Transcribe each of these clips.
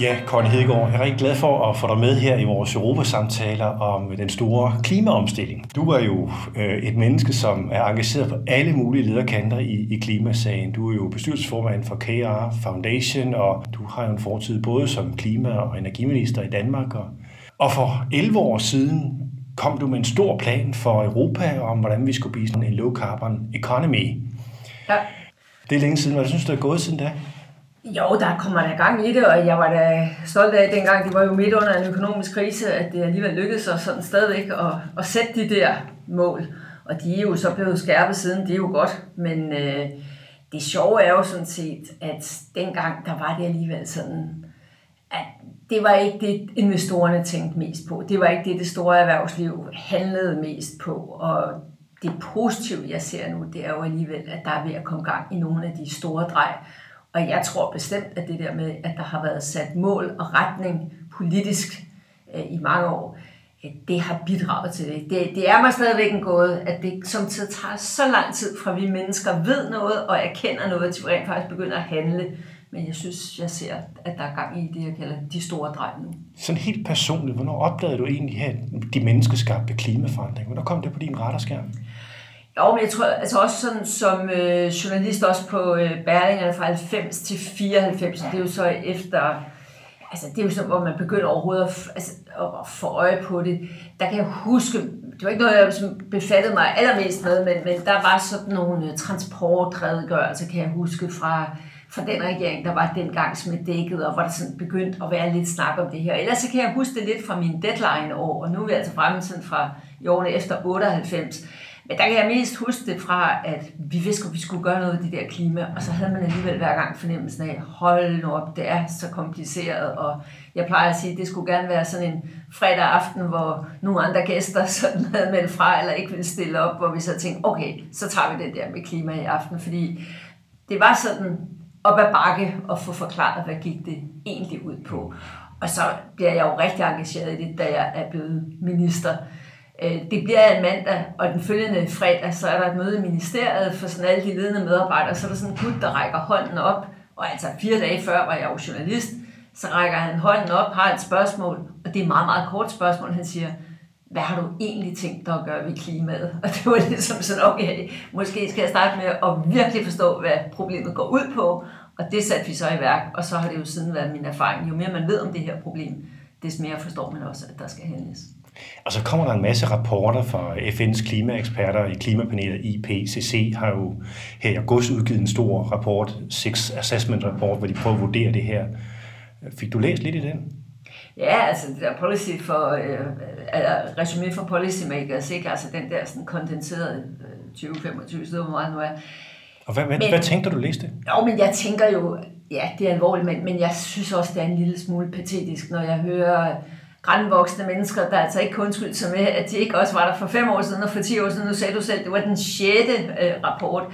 Ja, Conny Hedegaard, jeg er rigtig glad for at få dig med her i vores Europasamtaler om den store klimaomstilling. Du er jo øh, et menneske, som er engageret på alle mulige lederkanter i, i klimasagen. Du er jo bestyrelsesformand for KR Foundation, og du har jo en fortid både som klima- og energiminister i Danmark. Og, og for 11 år siden kom du med en stor plan for Europa om, hvordan vi skulle blive sådan en low-carbon economy. Ja. Det er længe siden. Hvad synes du, er gået siden da? Jo, der kommer der gang i det, og jeg var da stolt af dengang, det var jo midt under en økonomisk krise, at det alligevel lykkedes os sådan stadigvæk at, at sætte de der mål. Og de er jo så blevet skærpet siden, det er jo godt, men øh, det sjove er jo sådan set, at dengang der var det alligevel sådan, at det var ikke det, investorerne tænkte mest på. Det var ikke det, det store erhvervsliv handlede mest på. Og det positive, jeg ser nu, det er jo alligevel, at der er ved at komme gang i nogle af de store drej. Og jeg tror bestemt, at det der med, at der har været sat mål og retning politisk øh, i mange år, det har bidraget til det. det. Det er mig stadigvæk en gåde, at det som tid tager så lang tid fra vi mennesker ved noget og erkender noget, til vi rent faktisk begynder at handle. Men jeg synes, jeg ser, at der er gang i det, jeg kalder de store drej nu. Sådan helt personligt, hvornår opdagede du egentlig her de menneskeskabte klimaforandringer? Hvornår kom det på din radarskærm? Jo, men jeg tror altså også sådan som øh, journalist også på øh, Berlingerne fra 90 til 94, det er jo så efter, altså det er jo sådan, hvor man begynder overhovedet at, altså, at få øje på det. Der kan jeg huske, det var ikke noget, jeg som befattede mig allermest med, men, men der var sådan nogle øh, transportredegørelser, kan jeg huske, fra, fra den regering, der var dengang med dækket, og hvor der sådan begyndte at være lidt snak om det her. Ellers så kan jeg huske det lidt fra min deadline-år, og nu er vi altså fremme sådan fra i årene efter 98, men der kan jeg mest huske det fra, at vi vidste, at vi skulle gøre noget ved det der klima, og så havde man alligevel hver gang fornemmelsen af, hold nu op, det er så kompliceret, og jeg plejer at sige, at det skulle gerne være sådan en fredag aften, hvor nogle andre gæster sådan havde meldt fra, eller ikke ville stille op, hvor vi så tænkte, okay, så tager vi det der med klima i aften, fordi det var sådan op ad bakke at få forklaret, hvad gik det egentlig ud på. Og så bliver jeg jo rigtig engageret i det, da jeg er blevet minister. Øh, det bliver en mandag, og den følgende fredag, så er der et møde i ministeriet for sådan alle de ledende medarbejdere. Så er der sådan en gut, der rækker hånden op, og altså fire dage før var jeg jo journalist, så rækker han hånden op, har et spørgsmål, og det er et meget, meget kort spørgsmål. Han siger, hvad har du egentlig tænkt dig at gøre ved klimaet? Og det var ligesom sådan, okay, måske skal jeg starte med at virkelig forstå, hvad problemet går ud på, og det satte vi så i værk, og så har det jo siden været min erfaring. Jo mere man ved om det her problem, des mere forstår man også, at der skal handles. Og så kommer der en masse rapporter fra FN's klimaeksperter i klimapanelet IPCC har jo her i august udgivet en stor rapport, Six Assessment Report, hvor de prøver at vurdere det her. Fik du læst lidt i den? Ja, altså det der policy for, øh, resume for policymakers, ikke? Altså den der sådan kondenserede øh, 20-25 sider, hvor meget nu er. Og hvad, hvad, men, hvad tænker du læste? Jo, men jeg tænker jo, ja, det er alvorligt, men, men jeg synes også, det er en lille smule patetisk, når jeg hører grænvoksne mennesker, der altså ikke kun skyldte sig med, at de ikke også var der for fem år siden og for ti år siden. Nu sagde du selv, det var den sjette øh, rapport,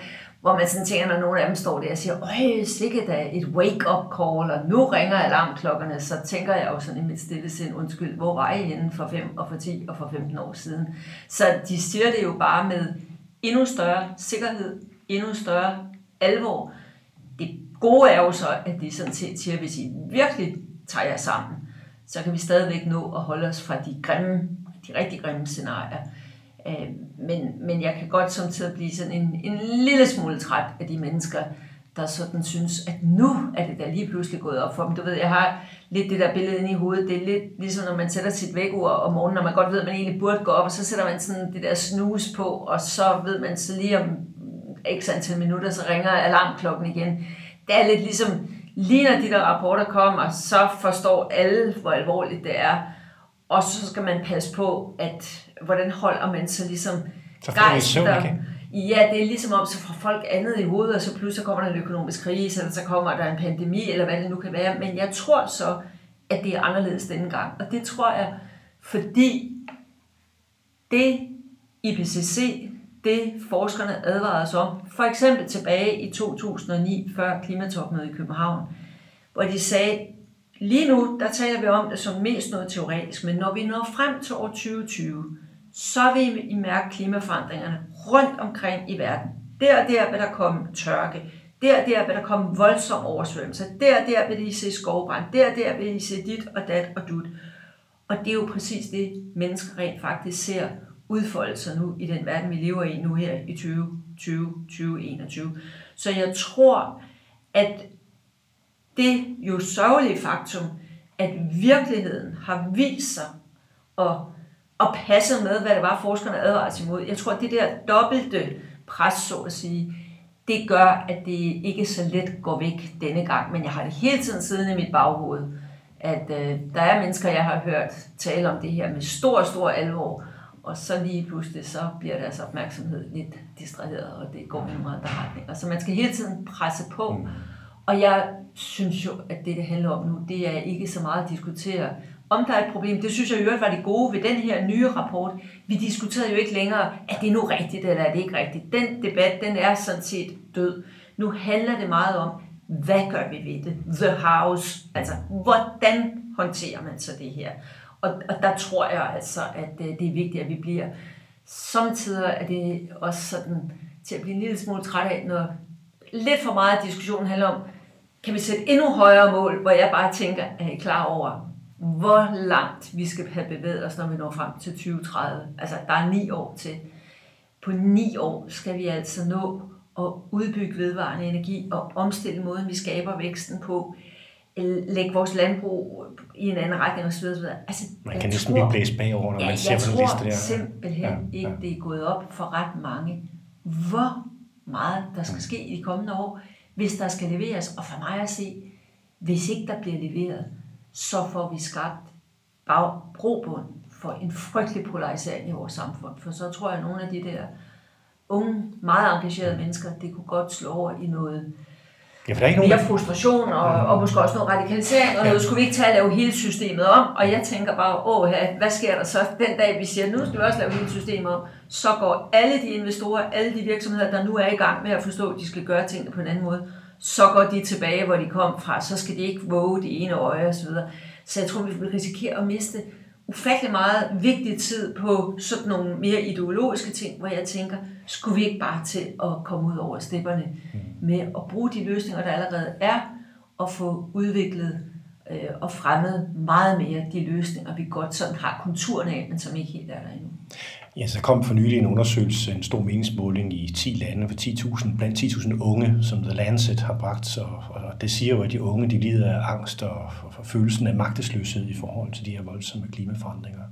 hvor man sådan tænker, når nogle af dem står der og siger, øj, sikkert da et wake-up call, og nu ringer alarmklokkerne, så tænker jeg jo sådan i mit stille sind, undskyld, hvor var I henne for 5 og for 10 og for 15 år siden? Så de siger det jo bare med endnu større sikkerhed, endnu større alvor. Det gode er jo så, at de sådan set siger, hvis I virkelig tager jer sammen, så kan vi stadigvæk nå at holde os fra de grimme, de rigtig grimme scenarier. Øh, men, men jeg kan godt samtidig blive sådan en, en lille smule træt af de mennesker, der sådan synes, at nu er det da lige pludselig gået op for dem. Du ved, jeg har lidt det der billede inde i hovedet. Det er lidt ligesom, når man sætter sit vækkeur om morgenen, når man godt ved, at man egentlig burde gå op, og så sætter man sådan det der snus på, og så ved man så lige om x antal minutter, så ringer alarmklokken igen. Det er lidt ligesom, Lige når de der rapporter kommer, så forstår alle, hvor alvorligt det er. Og så skal man passe på, at hvordan holder man så ligesom så gejst Ja, det er ligesom om, så får folk andet i hovedet, og så pludselig kommer der en økonomisk krise, eller så kommer der en pandemi, eller hvad det nu kan være. Men jeg tror så, at det er anderledes denne gang. Og det tror jeg, fordi det IPCC det forskerne advarede os om, for eksempel tilbage i 2009, før klimatopmødet i København, hvor de sagde, lige nu, der taler vi om det som mest noget teoretisk, men når vi når frem til år 2020, så vil I mærke klimaforandringerne rundt omkring i verden. Der og der vil der komme tørke. Der og der vil der komme voldsom oversvømmelse. Der og der vil I se skovbrand. Der og der vil I se dit og dat og dut. Og det er jo præcis det, mennesker rent faktisk ser udfolde sig nu i den verden, vi lever i nu her i 2020, 2021. Så jeg tror, at det jo sørgelige faktum, at virkeligheden har vist sig at, at passe med, hvad det var, forskerne advarede imod. Jeg tror, at det der dobbelte pres, så at sige, det gør, at det ikke så let går væk denne gang. Men jeg har det hele tiden siddende i mit baghoved, at øh, der er mennesker, jeg har hørt tale om det her med stor, stor alvor, og så lige pludselig, så bliver deres opmærksomhed lidt distraheret, og det går i nogle andre retninger. Så man skal hele tiden presse på. Mm. Og jeg synes jo, at det, det handler om nu, det er ikke så meget at diskutere, om der er et problem. Det synes jeg i øvrigt var det gode ved den her nye rapport. Vi diskuterede jo ikke længere, er det nu rigtigt, eller er det ikke rigtigt. Den debat, den er sådan set død. Nu handler det meget om, hvad gør vi ved det? The house. Altså, hvordan håndterer man så det her? Og, og der tror jeg altså, at øh, det er vigtigt, at vi bliver. Samtidig er det også sådan til at blive en lille smule træt af, når lidt for meget af diskussionen handler om, kan vi sætte endnu højere mål, hvor jeg bare tænker, er I klar over, hvor langt vi skal have bevæget os, når vi når frem til 2030. Altså, der er ni år til. På ni år skal vi altså nå at udbygge vedvarende energi og omstille måden, vi skaber væksten på lægge vores landbrug i en anden retning osv. Altså, man kan næsten blive blæst bagover, når ja, man ser på den liste der. Jeg tror simpelthen ja, ja. ikke, det er gået op for ret mange, hvor meget der skal ske i de kommende år, hvis der skal leveres. Og for mig at se, hvis ikke der bliver leveret, så får vi skabt bag, brobund for en frygtelig polarisering i vores samfund. For så tror jeg, at nogle af de der unge, meget engagerede mennesker, det kunne godt slå over i noget Ja, for der er ikke mere nogen... frustration og, og måske også noget radikalisering, og ja. noget skulle vi ikke tage at lave hele systemet om. Og jeg tænker bare, åh, hvad sker der så den dag, vi siger, nu skal vi også lave hele systemet om, så går alle de investorer, alle de virksomheder, der nu er i gang med at forstå, at de skal gøre tingene på en anden måde, så går de tilbage, hvor de kom fra, så skal de ikke våge det ene øje osv. Så jeg tror, vi vil risikere at miste ufattelig meget vigtig tid på sådan nogle mere ideologiske ting, hvor jeg tænker, skulle vi ikke bare til at komme ud over stepperne mm. med at bruge de løsninger, der allerede er, og få udviklet øh, og fremmet meget mere de løsninger, vi godt sådan har konturen af, men som ikke helt er der endnu. Ja, så kom for nylig en undersøgelse, en stor meningsmåling i 10 lande for 10.000, blandt 10.000 unge, som The Lancet har bragt, og, og det siger jo, at de unge de lider af angst og, og, og følelsen af magtesløshed i forhold til de her voldsomme klimaforandringer.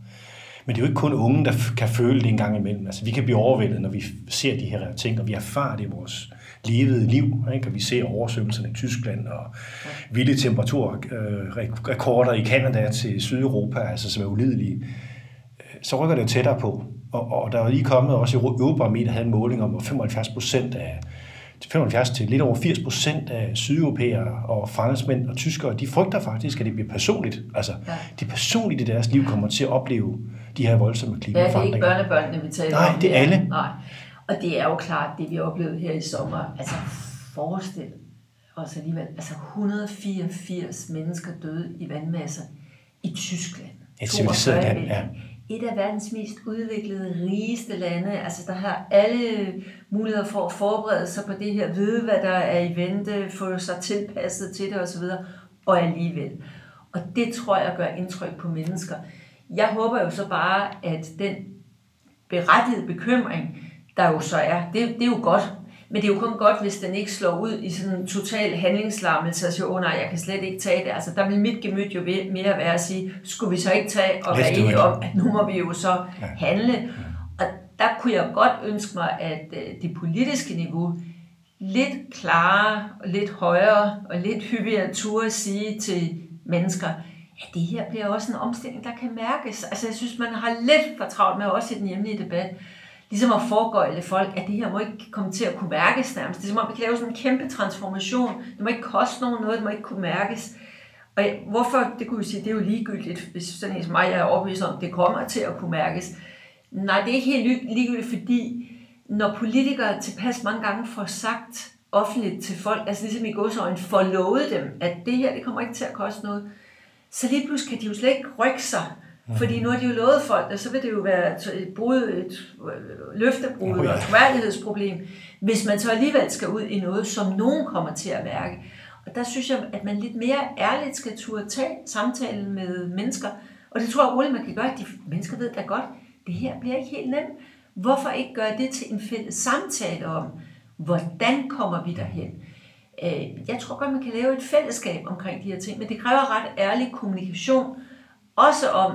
Men det er jo ikke kun unge, der kan føle det en gang imellem. Altså, vi kan blive overvældet, når vi ser de her ting, og vi erfarer det i vores levede liv. Ikke? Og vi ser oversvømmelserne i Tyskland og vilde temperaturrekorder i Kanada til Sydeuropa, altså som er ulidelige. Så rykker det jo tættere på. Og, og der er lige kommet også i Eurobarometer havde en måling om, at 75 procent af 75 til lidt over 80 procent af sydeuropæere og franskmænd og tyskere, de frygter faktisk, at det bliver personligt. Altså, ja. de personligt i deres liv kommer til at opleve de her voldsomme klimaforandringer. Ja, det er ikke børnebørnene, vi taler Nej, om. Nej, det er alle. Nej. Og det er jo klart, det vi har oplevet her i sommer. Altså, forestil os alligevel, altså 184 mennesker døde i vandmasser i Tyskland. Et civiliseret land, ja et af verdens mest udviklede, rigeste lande. Altså, der har alle muligheder for at forberede sig på det her, vide, hvad der er i vente, få sig tilpasset til det osv., og alligevel. Og det tror jeg gør indtryk på mennesker. Jeg håber jo så bare, at den berettigede bekymring, der jo så er, det, det er jo godt, men det er jo kun godt, hvis den ikke slår ud i sådan en total handlingslammelse og siger, åh oh, nej, jeg kan slet ikke tage det. Altså der vil mit gemyt jo mere være at sige, skulle vi så ikke tage og være enige om, at nu må vi jo så handle. Og der kunne jeg godt ønske mig, at øh, det politiske niveau lidt klarere og lidt højere og lidt hyppigere turde sige til mennesker, at det her bliver også en omstilling, der kan mærkes. Altså jeg synes, man har lidt for travlt med også i den hjemlige debat ligesom at foregøjle folk, at det her må ikke komme til at kunne mærkes nærmest. Det er som om, vi kan lave sådan en kæmpe transformation. Det må ikke koste nogen noget, det må ikke kunne mærkes. Og hvorfor, det kunne vi sige, det er jo ligegyldigt, hvis sådan en som mig er overbevist om, det kommer til at kunne mærkes. Nej, det er ikke helt ligegyldigt, fordi når politikere tilpas mange gange får sagt offentligt til folk, altså ligesom i godsøjen, får lovet dem, at det her, det kommer ikke til at koste noget, så lige pludselig kan de jo slet ikke rykke sig Mm. Fordi nu har de jo lovet folk, og så vil det jo være et, brud, et løftebrud Oh, ja. og et troværdighedsproblem, hvis man så alligevel skal ud i noget, som nogen kommer til at mærke. Og der synes jeg, at man lidt mere ærligt skal turde tage samtalen med mennesker. Og det tror jeg roligt, man kan gøre. De mennesker ved da godt, det her bliver ikke helt nemt. Hvorfor ikke gøre det til en fælles samtale om, hvordan kommer vi derhen? Øh, Jeg tror godt, man kan lave et fællesskab omkring de her ting, men det kræver ret ærlig kommunikation. Også om,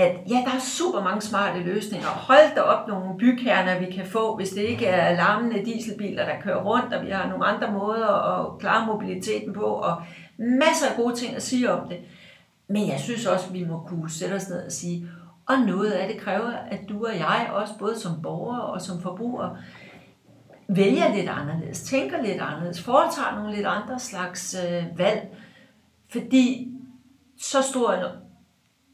at ja, der er super mange smarte løsninger. Hold da op nogle bykerner, vi kan få, hvis det ikke er larmende dieselbiler, der kører rundt, og vi har nogle andre måder at klare mobiliteten på, og masser af gode ting at sige om det. Men jeg synes også, at vi må kunne sætte os ned og sige, og noget af det kræver, at du og jeg, også både som borgere og som forbrugere, vælger lidt anderledes, tænker lidt anderledes, foretager nogle lidt andre slags øh, valg. Fordi så stor en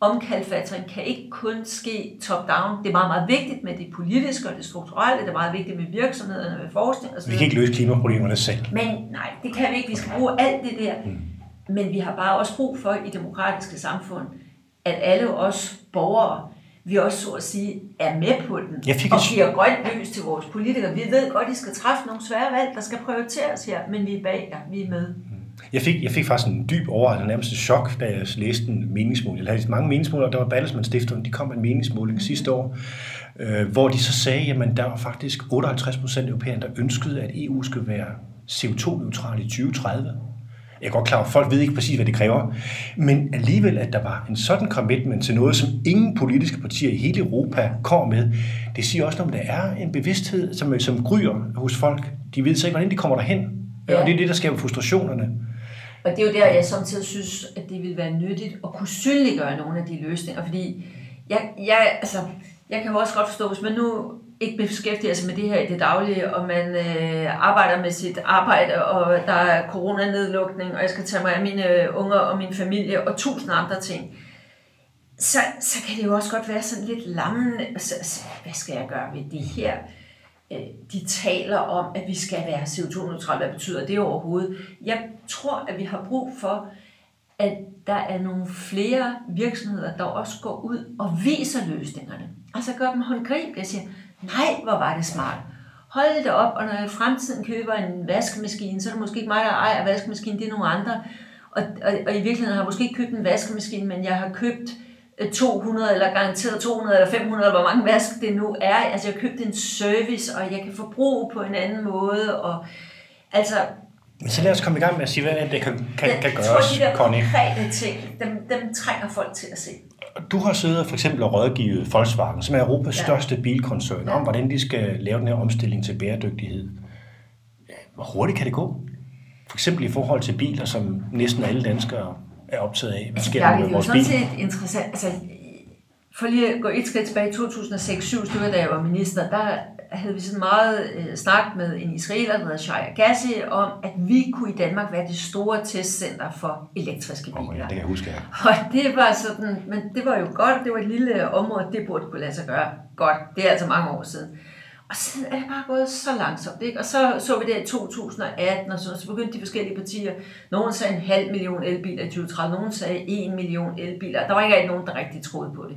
omkalfatring kan ikke kun ske top-down. Det er meget, meget vigtigt med det politiske og det strukturelle, det er meget vigtigt med virksomhederne, med forskning osv. Vi kan ikke løse klimaproblemerne selv. Men nej, det kan vi ikke. Vi skal bruge alt det der. Mm. Men vi har bare også brug for i demokratiske samfund, at alle os borgere, vi også så at sige er med på den, Jeg fik og et- giver grønt lys til vores politikere. Vi ved godt, at de skal træffe nogle svære valg, der skal prioriteres her, men vi er bag jer, vi er med. Jeg fik, jeg fik faktisk en dyb overraskelse, nærmest et chok, da jeg læste en meningsmåling. Jeg havde læst mange meningsmålinger, der var Bertelsmann Stiftelsen, de kom med en meningsmåling sidste år, øh, hvor de så sagde, jamen der var faktisk 58 procent europæere, der ønskede, at EU skulle være CO2-neutral i 2030. Jeg er godt klar over, at folk ved ikke præcis, hvad det kræver, men alligevel, at der var en sådan commitment til noget, som ingen politiske partier i hele Europa kommer med, det siger også om, at der er en bevidsthed, som, som gryer hos folk. De ved så ikke, hvordan de kommer derhen. Ja. Og det er det, der skaber frustrationerne. Og det er jo der, jeg samtidig synes, at det ville være nyttigt at kunne synliggøre nogle af de løsninger, fordi jeg, jeg, altså, jeg kan jo også godt forstå, hvis man nu ikke beskæftiger sig med det her i det daglige, og man øh, arbejder med sit arbejde, og der er coronanedlukning, og jeg skal tage mig af mine øh, unger og min familie, og tusind andre ting, så, så kan det jo også godt være sådan lidt lammende. Altså, altså, hvad skal jeg gøre ved det her? Øh, de taler om, at vi skal være CO2-neutrale. Hvad betyder det overhovedet? Jeg tror, at vi har brug for, at der er nogle flere virksomheder, der også går ud og viser løsningerne. Altså gør dem håndgribelige og siger, nej, hvor var det smart. Hold det op, og når jeg i fremtiden køber en vaskemaskine, så er det måske ikke mig, der ejer vaskemaskinen, det er nogle andre. Og, og, og i virkeligheden har jeg måske ikke købt en vaskemaskine, men jeg har købt øh, 200 eller garanteret 200 eller 500, eller hvor mange vask det nu er. Altså jeg har købt en service, og jeg kan forbruge på en anden måde. Og, altså, Men så lad os komme i gang med at sige, hvad det, kan, kan, kan tror, gøres, de der Connie. konkrete ting, dem, dem trænger folk til at se. Du har siddet for eksempel og rådgivet Volkswagen, som er Europas Ja. største bilkoncern, Ja. om hvordan de skal lave den her omstilling til bæredygtighed. Hvor hurtigt kan det gå? For eksempel i forhold til biler, som næsten alle danskere er optaget af. Hvad sker der med det er jo vores sådan bil? set interessant. Altså, for lige at gå et skridt tilbage i 2006-2007 stykker, da jeg var minister, der havde vi sådan meget øh, snak med en israeler, der hedder Shaya Gassi, om, at vi kunne i Danmark være det store testcenter for elektriske Oh, ja, biler. det kan jeg huske, ja. Og det var sådan, men det var jo godt, det var et lille område, det burde kunne lade sig gøre godt. Det er altså mange år siden. Og så er det bare gået så langsomt, ikke? Og så så vi det i 2018, og så, så begyndte de forskellige partier. Nogle sagde en halv million elbiler i 2030, nogle sagde en million elbiler. Der var ikke nogen, der rigtig troede på det.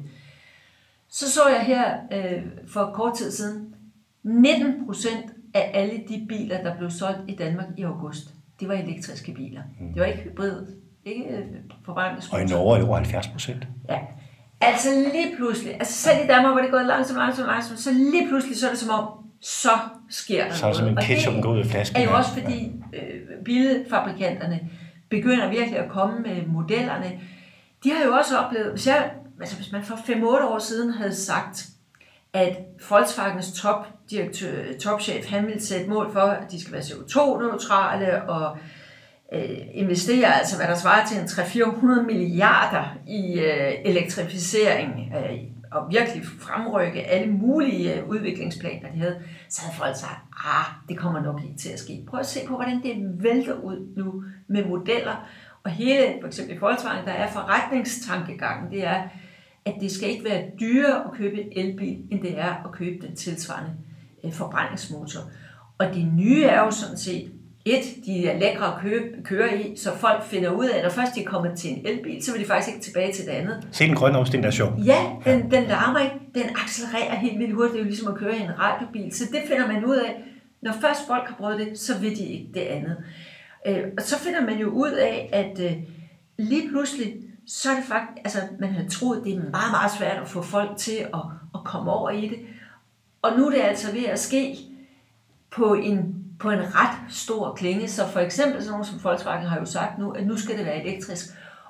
Så så jeg her øh, for kort tid siden, 19 procent af alle de biler, der blev solgt i Danmark i august, det var elektriske biler. Det var ikke hybrid, ikke øh, Og i. Norge er det over 70 procent. Ja. Altså lige pludselig, altså selv i Danmark, hvor det er gået langsomt, langsomt, langsomt, så lige pludselig, så er det som om, så sker der Så er det som en ketchup, går ud af flasken. er jo også fordi øh, bilfabrikanterne begynder virkelig at komme med modellerne. De har jo også oplevet, hvis, jeg, altså hvis man for 5-8 år siden havde sagt, at Volkswagens topdirektør, topchef, han ville sætte mål for, at de skal være CO2-neutrale og øh, altså hvad der svarer til en 300-400 milliarder i øh, elektrificering øh, og virkelig fremrykke alle mulige øh, udviklingsplaner, de havde, så havde folk sagt, ah, det kommer nok ikke til at ske. Prøv at se på, hvordan det vælter ud nu med modeller, og hele, for eksempel i Volkswagen, der er forretningstankegangen, det er, at det skal ikke være dyrere at købe en elbil, end det er at købe den tilsvarende øh, forbrændingsmotor. Og det nye er jo sådan set, et, de er lækre at køre, køre i, så folk finder ud af, at når først de er kommet til en elbil, så vil de faktisk ikke tilbage til det andet. Se den grønne omstilling, der er sjov. Ja, den, den larmer ikke, den accelererer helt vildt hurtigt, det er jo ligesom at køre i en radiobil, så det finder man ud af. Når først folk har prøvet det, så vil de ikke det andet. Øh, og så finder man jo ud af, at øh, lige pludselig, så er det faktisk, altså man har troet, det er meget, meget svært at få folk til at, at komme over i det. Og nu er det altså ved at ske på en, på en ret stor klinge. Så for eksempel sådan nogen som Volkswagen har jo sagt nu, at nu skal det være elektrisk.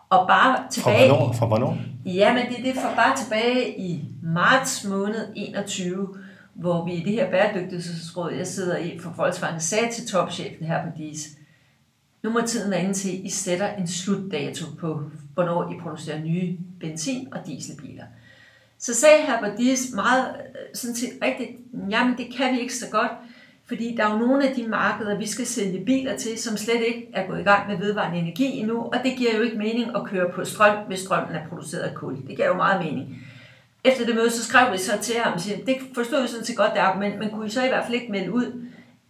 Og bare tilbage... Fra hvornår? Fra hvornår? Ja, men det, det er for bare tilbage i marts måned 21, hvor vi i det her bæredygtighedsråd, jeg sidder i for Volkswagen, sagde til topchefen her på DIS, nu må tiden være inde til, I sætter en slutdato på, hvornår I producerer nye benzin- og dieselbiler. Så sagde Herbert meget øh, sådan set rigtigt, jamen det kan vi ikke så godt, fordi der er jo nogle af de markeder, vi skal sælge biler til, som slet ikke er gået i gang med vedvarende energi endnu, og det giver jo ikke mening at køre på strøm, hvis strømmen er produceret af kul. Det giver jo meget mening. Efter det møde, så skrev vi så til ham og siger, det forstod vi sådan set godt det argument, men kunne I så i hvert fald ikke melde ud,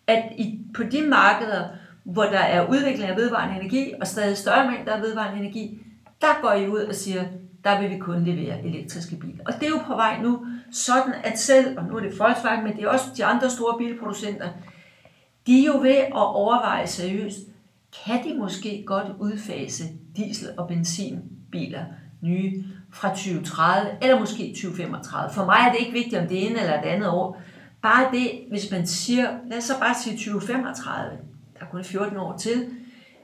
at i, på de markeder, hvor der er udvikling af vedvarende energi, og stadig større mængder af vedvarende energi, der går I ud og siger, der vil vi kun levere elektriske biler. Og det er jo på vej nu, sådan at selv, og nu er det Volkswagen, men det er også de andre store bilproducenter, de er jo ved at overveje seriøst, kan de måske godt udfase diesel- og benzinbiler nye fra 2030 eller måske 2035. For mig er det ikke vigtigt, om det ene eller det andet år. Bare det, hvis man siger, lad os så bare sige 2035, der er kun 14 år til,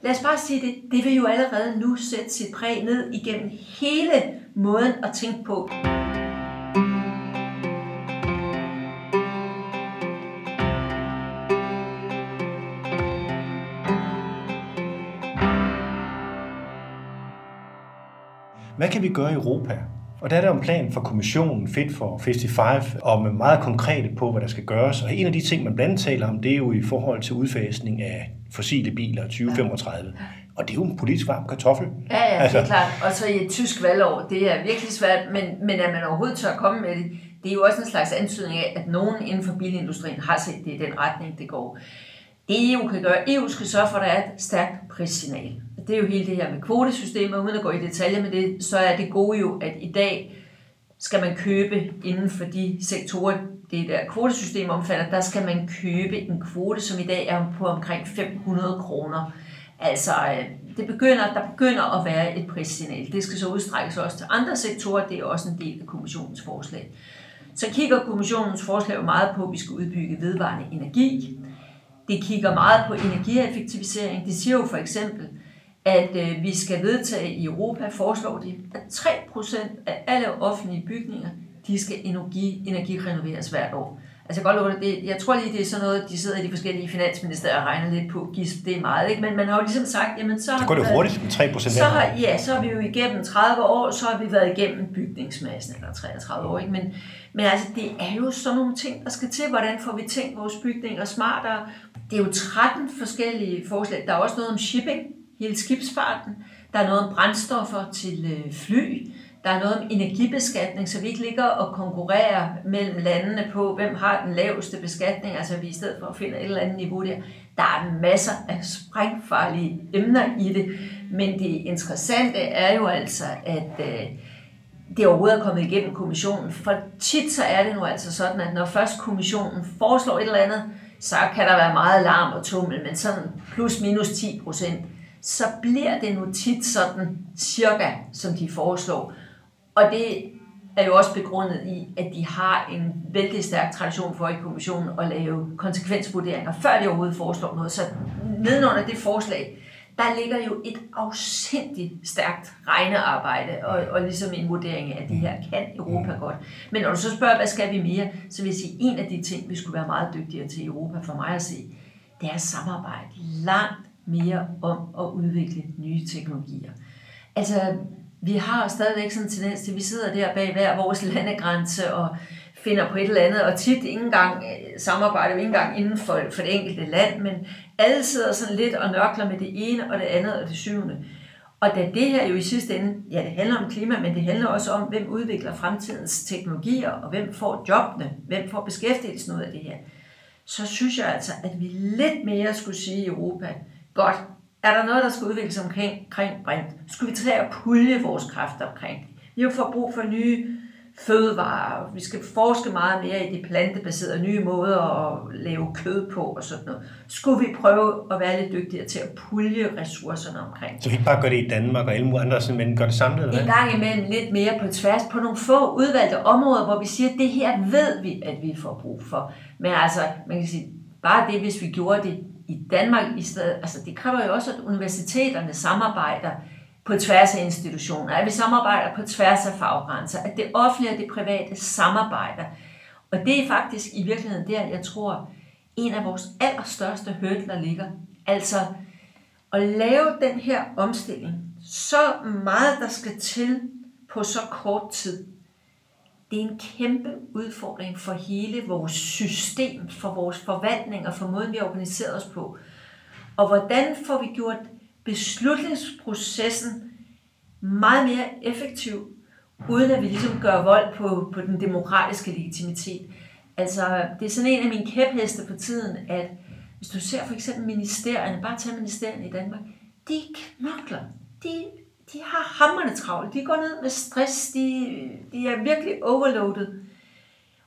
lad os bare sige det, det vil jo allerede nu sætte sit præg ned igennem hele måden at tænke på. Hvad kan vi gøre i Europa? Og der er der en plan for kommissionen Fit for 55, og med meget konkrete på, hvad der skal gøres. Og en af de ting, man blandt taler om, det er jo i forhold til udfasning af fossile biler 2035. Og det er jo en politisk varm kartoffel. Ja, ja, altså. det er klart. Og så i et tysk valgår, det er virkelig svært, men, men at man overhovedet tør komme med det, det er jo også en slags ansøgning af, at nogen inden for bilindustrien har set det i den retning, det går. Det EU kan gøre, EU skal sørge for, at der er et stærkt prissignal det er jo hele det her med kvotesystemet, uden at gå i detaljer med det, så er det gode jo, at i dag skal man købe inden for de sektorer, det der kvotesystem omfatter, der skal man købe en kvote, som i dag er på omkring 500 kroner. Altså, øh, det begynder, der begynder at være et prissignal. Det skal så udstrækkes også til andre sektorer, det er også en del af kommissionens forslag. Så kigger kommissionens forslag meget på, at vi skal udbygge vedvarende energi. Det kigger meget på energieffektivisering. Det siger jo for eksempel, at øh, vi skal vedtage i Europa, foreslår de, at 3% af alle offentlige bygninger, de skal energi, energirenoveres hvert år. Altså jeg, godt det, jeg tror lige, det er sådan noget, de sidder i de forskellige finansministerier og regner lidt på, gisp, det er meget, ikke? men man har jo ligesom sagt, jamen så... Så går det hurtigt med 3 procent. Så har, ja, så har vi jo igennem 30 år, så har vi været igennem bygningsmassen, eller 33 år, ikke? Men, men altså, det er jo sådan nogle ting, der skal til. Hvordan får vi tænkt vores bygninger smartere? Det er jo 13 forskellige forslag. Der er også noget om shipping, hele skibsfarten. Der er noget om brændstoffer til øh, fly. Der er noget om energibeskatning, så vi ikke ligger og konkurrerer mellem landene på, hvem har den laveste beskatning, altså vi i stedet for at finde et eller andet niveau der. Der er masser af sprængfarlige emner i det, men det interessante er jo altså, at øh, det overhovedet er kommet igennem kommissionen. For tit så er det nu altså sådan, at når først kommissionen foreslår et eller andet, så kan der være meget larm og tummel, men sådan plus minus 10 procent, så bliver det nu tit sådan cirka, som de foreslår. Og det er jo også begrundet i, at de har en vældig stærk tradition for i kommissionen at lave konsekvensvurderinger, før de overhovedet foreslår noget. Så nedenunder det forslag, der ligger jo et afsindigt stærkt regnearbejde og, og ligesom en vurdering af, at det her kan Europa mm. godt. Men når du så spørger, hvad skal vi mere, så vil jeg sige, at en af de ting, vi skulle være meget dygtigere til i Europa for mig at se, det er samarbejde langt mere om at udvikle nye teknologier. Altså, vi har stadigvæk sådan en tendens til, at vi sidder der bag hver vores landegrænse og finder på et eller andet, og tit ikke engang øh, samarbejder vi ikke engang inden for, for det enkelte land, men alle sidder sådan lidt og nørkler med det ene og det andet og det syvende. Og da det her jo i sidste ende, ja det handler om klima, men det handler også om, hvem udvikler fremtidens teknologier, og hvem får jobbene, hvem får beskæftigelsen ud af det her så synes jeg altså, at vi lidt mere skulle sige i Europa, godt, er der noget, der skal udvikles omkring, omkring brint? Skulle vi tage at pulje vores kræfter omkring? Vi har fået brug for nye fødevarer. Vi skal forske meget mere i de plantebaserede nye måder at lave kød på og sådan noget. Skulle vi prøve at være lidt dygtigere til at pulje ressourcerne omkring? Så vi ikke bare gør det i Danmark og alle mulige andre, men gør det samlet? Eller En gang imellem lidt mere på tværs på nogle få udvalgte områder, hvor vi siger, at det her ved vi, at vi får brug for. Men altså, man kan sige, bare det, hvis vi gjorde det i Danmark i stedet, altså det kræver jo også, at universiteterne samarbejder på tværs af institutioner, at vi samarbejder på tværs af faggrænser, at det offentlige og det private samarbejder. Og det er faktisk i virkeligheden der, jeg tror, en af vores allerstørste hurdler ligger. Altså at lave den her omstilling, så meget der skal til på så kort tid, det er en kæmpe udfordring for hele vores system, for vores forvaltning og for måden, vi har organiseret os på. Og hvordan får vi gjort beslutningsprocessen meget mere effektiv, uden at vi ligesom gør vold på, på den demokratiske legitimitet. Altså, det er sådan en af mine kæpheste på tiden, at hvis du ser for eksempel ministerierne, bare tag ministerierne i Danmark, de knokler. De, de har hammerne travlt. De går ned med stress. De, de er virkelig overloadet.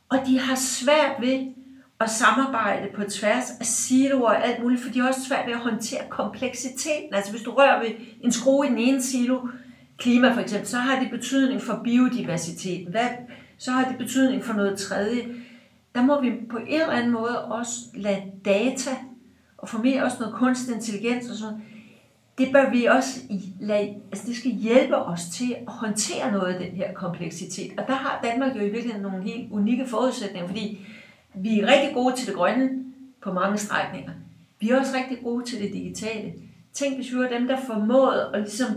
Og de har svært ved at samarbejde på tværs af siloer og alt muligt, for de er også svært ved at håndtere kompleksiteten. Altså hvis du rører ved en skrue i den ene silo, klima for eksempel, så har det betydning for biodiversitet. Hvad, så har det betydning for noget tredje. Der må vi på en eller anden måde også lade data, og formentlig også noget kunstig intelligens og sådan det bør vi også lade, altså det skal hjælpe os til at håndtere noget af den her kompleksitet. Og der har Danmark jo i virkeligheden nogle helt unikke forudsætninger, fordi vi er rigtig gode til det grønne på mange strækninger. Vi er også rigtig gode til det digitale. Tænk, hvis vi var dem, der formåede at ligesom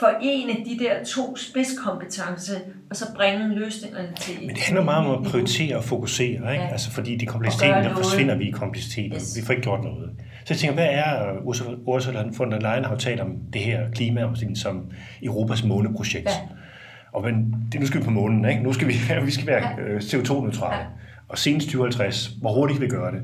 forene de der to spidskompetencer, og så bringe løsningerne til... Men det handler meget om at prioritere og fokusere, ikke? Ja. Altså fordi de kompleksiteten, der forsvinder vi i kompleksiteten. Yes. Vi får ikke gjort noget. Så jeg tænker, hvad er Ursula, Ursula von der Leyen har jo talt om det her klimaomstilling som Europas måneprojekt. Ja. Og men, det, nu skal vi på månen, ikke? Nu skal vi, vi skal være ja. Øh, CO2-neutrale. Ja. Og senest 2050, hvor hurtigt vi gøre det?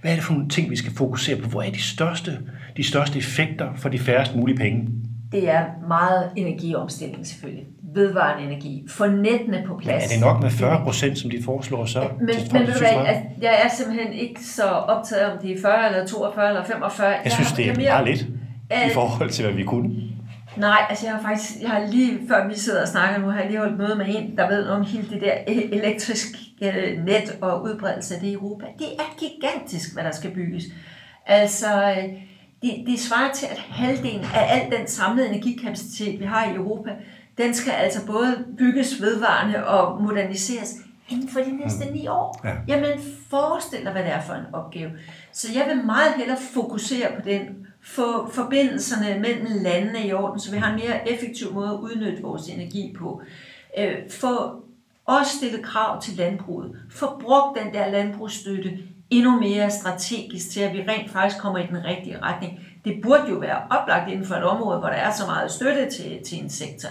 Hvad er det for nogle ting, vi skal fokusere på? Hvor er de største, de største effekter for de færrest mulige penge? Det er meget energiomstilling selvfølgelig. Vedvarende energi. Få nettene på plads. Men er det nok med 40 procent, som de foreslår så? Men, men ved du hvad, altså, jeg er simpelthen ikke så optaget om de er 40 eller 42 eller 45. Jeg, jeg synes, det er mere, meget lidt i forhold til, hvad vi kunne. Nej, altså jeg har faktisk, jeg har lige før vi sidder og snakker nu, har jeg lige holdt møde med en, der ved om hele det der elektrisk øh, net og udbredelse af det i Europa. Det er gigantisk, hvad der skal bygges. Altså, øh, det, det svarer til, at halvdelen af al den samlede energikapacitet, vi har i Europa, den skal altså både bygges vedvarende og moderniseres inden for de næste mm. ni år. Ja. Jamen forestil dig, hvad det er for en opgave. Så jeg vil meget hellere fokusere på den, få forbindelserne mellem landene i orden, så vi har en mere effektiv måde at udnytte vores energi på. Øh, få også stillet krav til landbruget. Få brugt den der landbrugsstøtte endnu mere strategisk til, at vi rent faktisk kommer i den rigtige retning. Det burde jo være oplagt inden for et område, hvor der er så meget støtte til, til en sektor.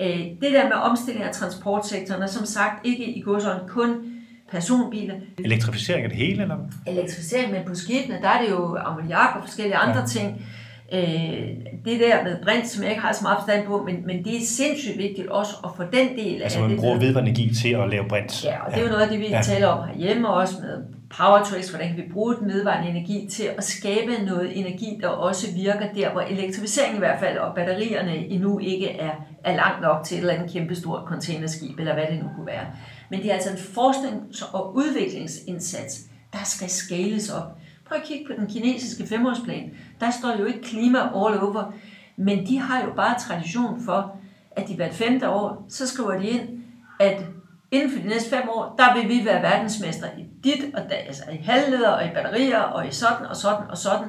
Øh, det der med omstilling af transportsektoren er som sagt ikke i godsånd kun personbiler. Elektrificering af det hele, eller Elektrificering, men på skibene, der er det jo ammoniak og forskellige andre ja. ting. Øh, det der med brint, som jeg ikke har så meget forstand på, men, men det er sindssygt vigtigt også at få den del altså, af man bruger vedvarende energi til at lave brint. Ja, og det er jo noget af det, vi ja. taler om herhjemme også med Powertrace, hvordan kan vi bruge den vedvarende energi til at skabe noget energi, der også virker der, hvor elektrificering i hvert fald, og batterierne endnu ikke er, er langt nok til et eller andet kæmpestort containerskib, eller hvad det nu kunne være. Men det er altså en forsknings- og udviklingsindsats, der skal scales op. Prøv at kigge på den kinesiske femårsplan. Der står jo ikke klima all over, men de har jo bare tradition for, at de hvert femte år, så skriver de ind, at inden for de næste fem år, der vil vi være verdensmester i dit og dat, altså i halvleder og i batterier og i sådan og sådan og sådan.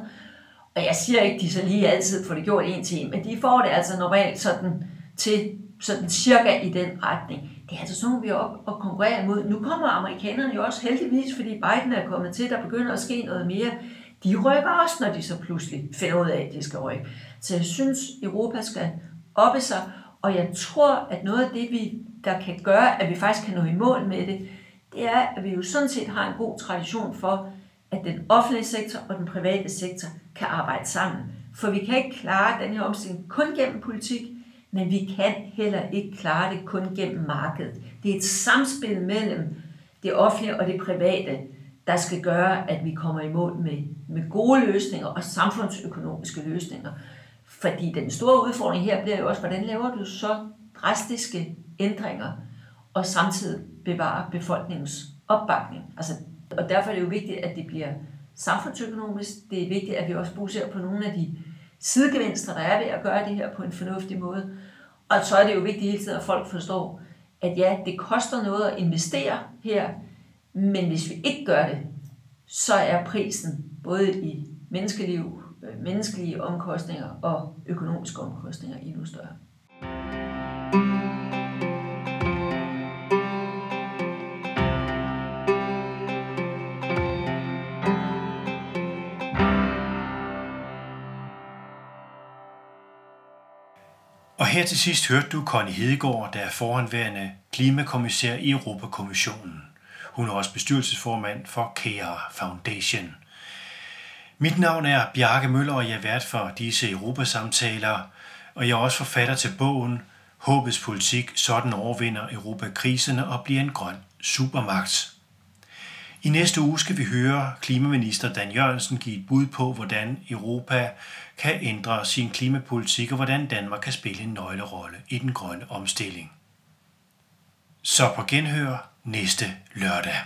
Og jeg siger ikke, de så lige altid får det gjort en til en, men de får det altså normalt sådan til sådan cirka i den retning. Det er altså sådan, vi er op og konkurrerer imod. Nu kommer amerikanerne jo også heldigvis, fordi Biden er kommet til, der begynder at ske noget mere. De rykker også, når de så pludselig finder ud af, at de skal rykke. Så jeg synes, Europa skal oppe sig, og jeg tror, at noget af det, vi, der kan gøre, at vi faktisk kan nå i mål med det, det er, at vi jo sådan set har en god tradition for, at den offentlige sektor og den private sektor kan arbejde sammen. For vi kan ikke klare den her omstilling kun gennem politik, men vi kan heller ikke klare det kun gennem markedet. Det er et samspil mellem det offentlige og det private, der skal gøre, at vi kommer i mål med, med gode løsninger og samfundsøkonomiske løsninger. Fordi den store udfordring her bliver jo også, hvordan laver du så drastiske ændringer, og samtidig bevare befolkningens opbakning. Altså, og derfor er det jo vigtigt, at det bliver samfundsøkonomisk. Det er vigtigt, at vi også fokuserer på nogle af de sidegevinster, der er ved at gøre det her på en fornuftig måde. Og så er det jo vigtigt hele tiden, at folk forstår, at ja, det koster noget at investere her, men hvis vi ikke gør det, så er prisen både i menneskeliv, øh, menneskelige omkostninger og økonomiske omkostninger endnu større. Her til sidst hørte du Connie Hedegaard, der er foranværende klimakommissær i Europakommissionen. Hun er også bestyrelsesformand for CARE Foundation. Mit navn er Bjarke Møller, og jeg er vært for disse Europasamtaler, og jeg er også forfatter til bogen Håbets politik, sådan overvinder Europa kriserne og bliver en grøn supermagt. I næste uge skal vi høre klimaminister Dan Jørgensen give et bud på, hvordan Europa kan ændre sin klimapolitik og hvordan Danmark kan spille en nøglerolle i den grønne omstilling. Så på genhør næste lørdag.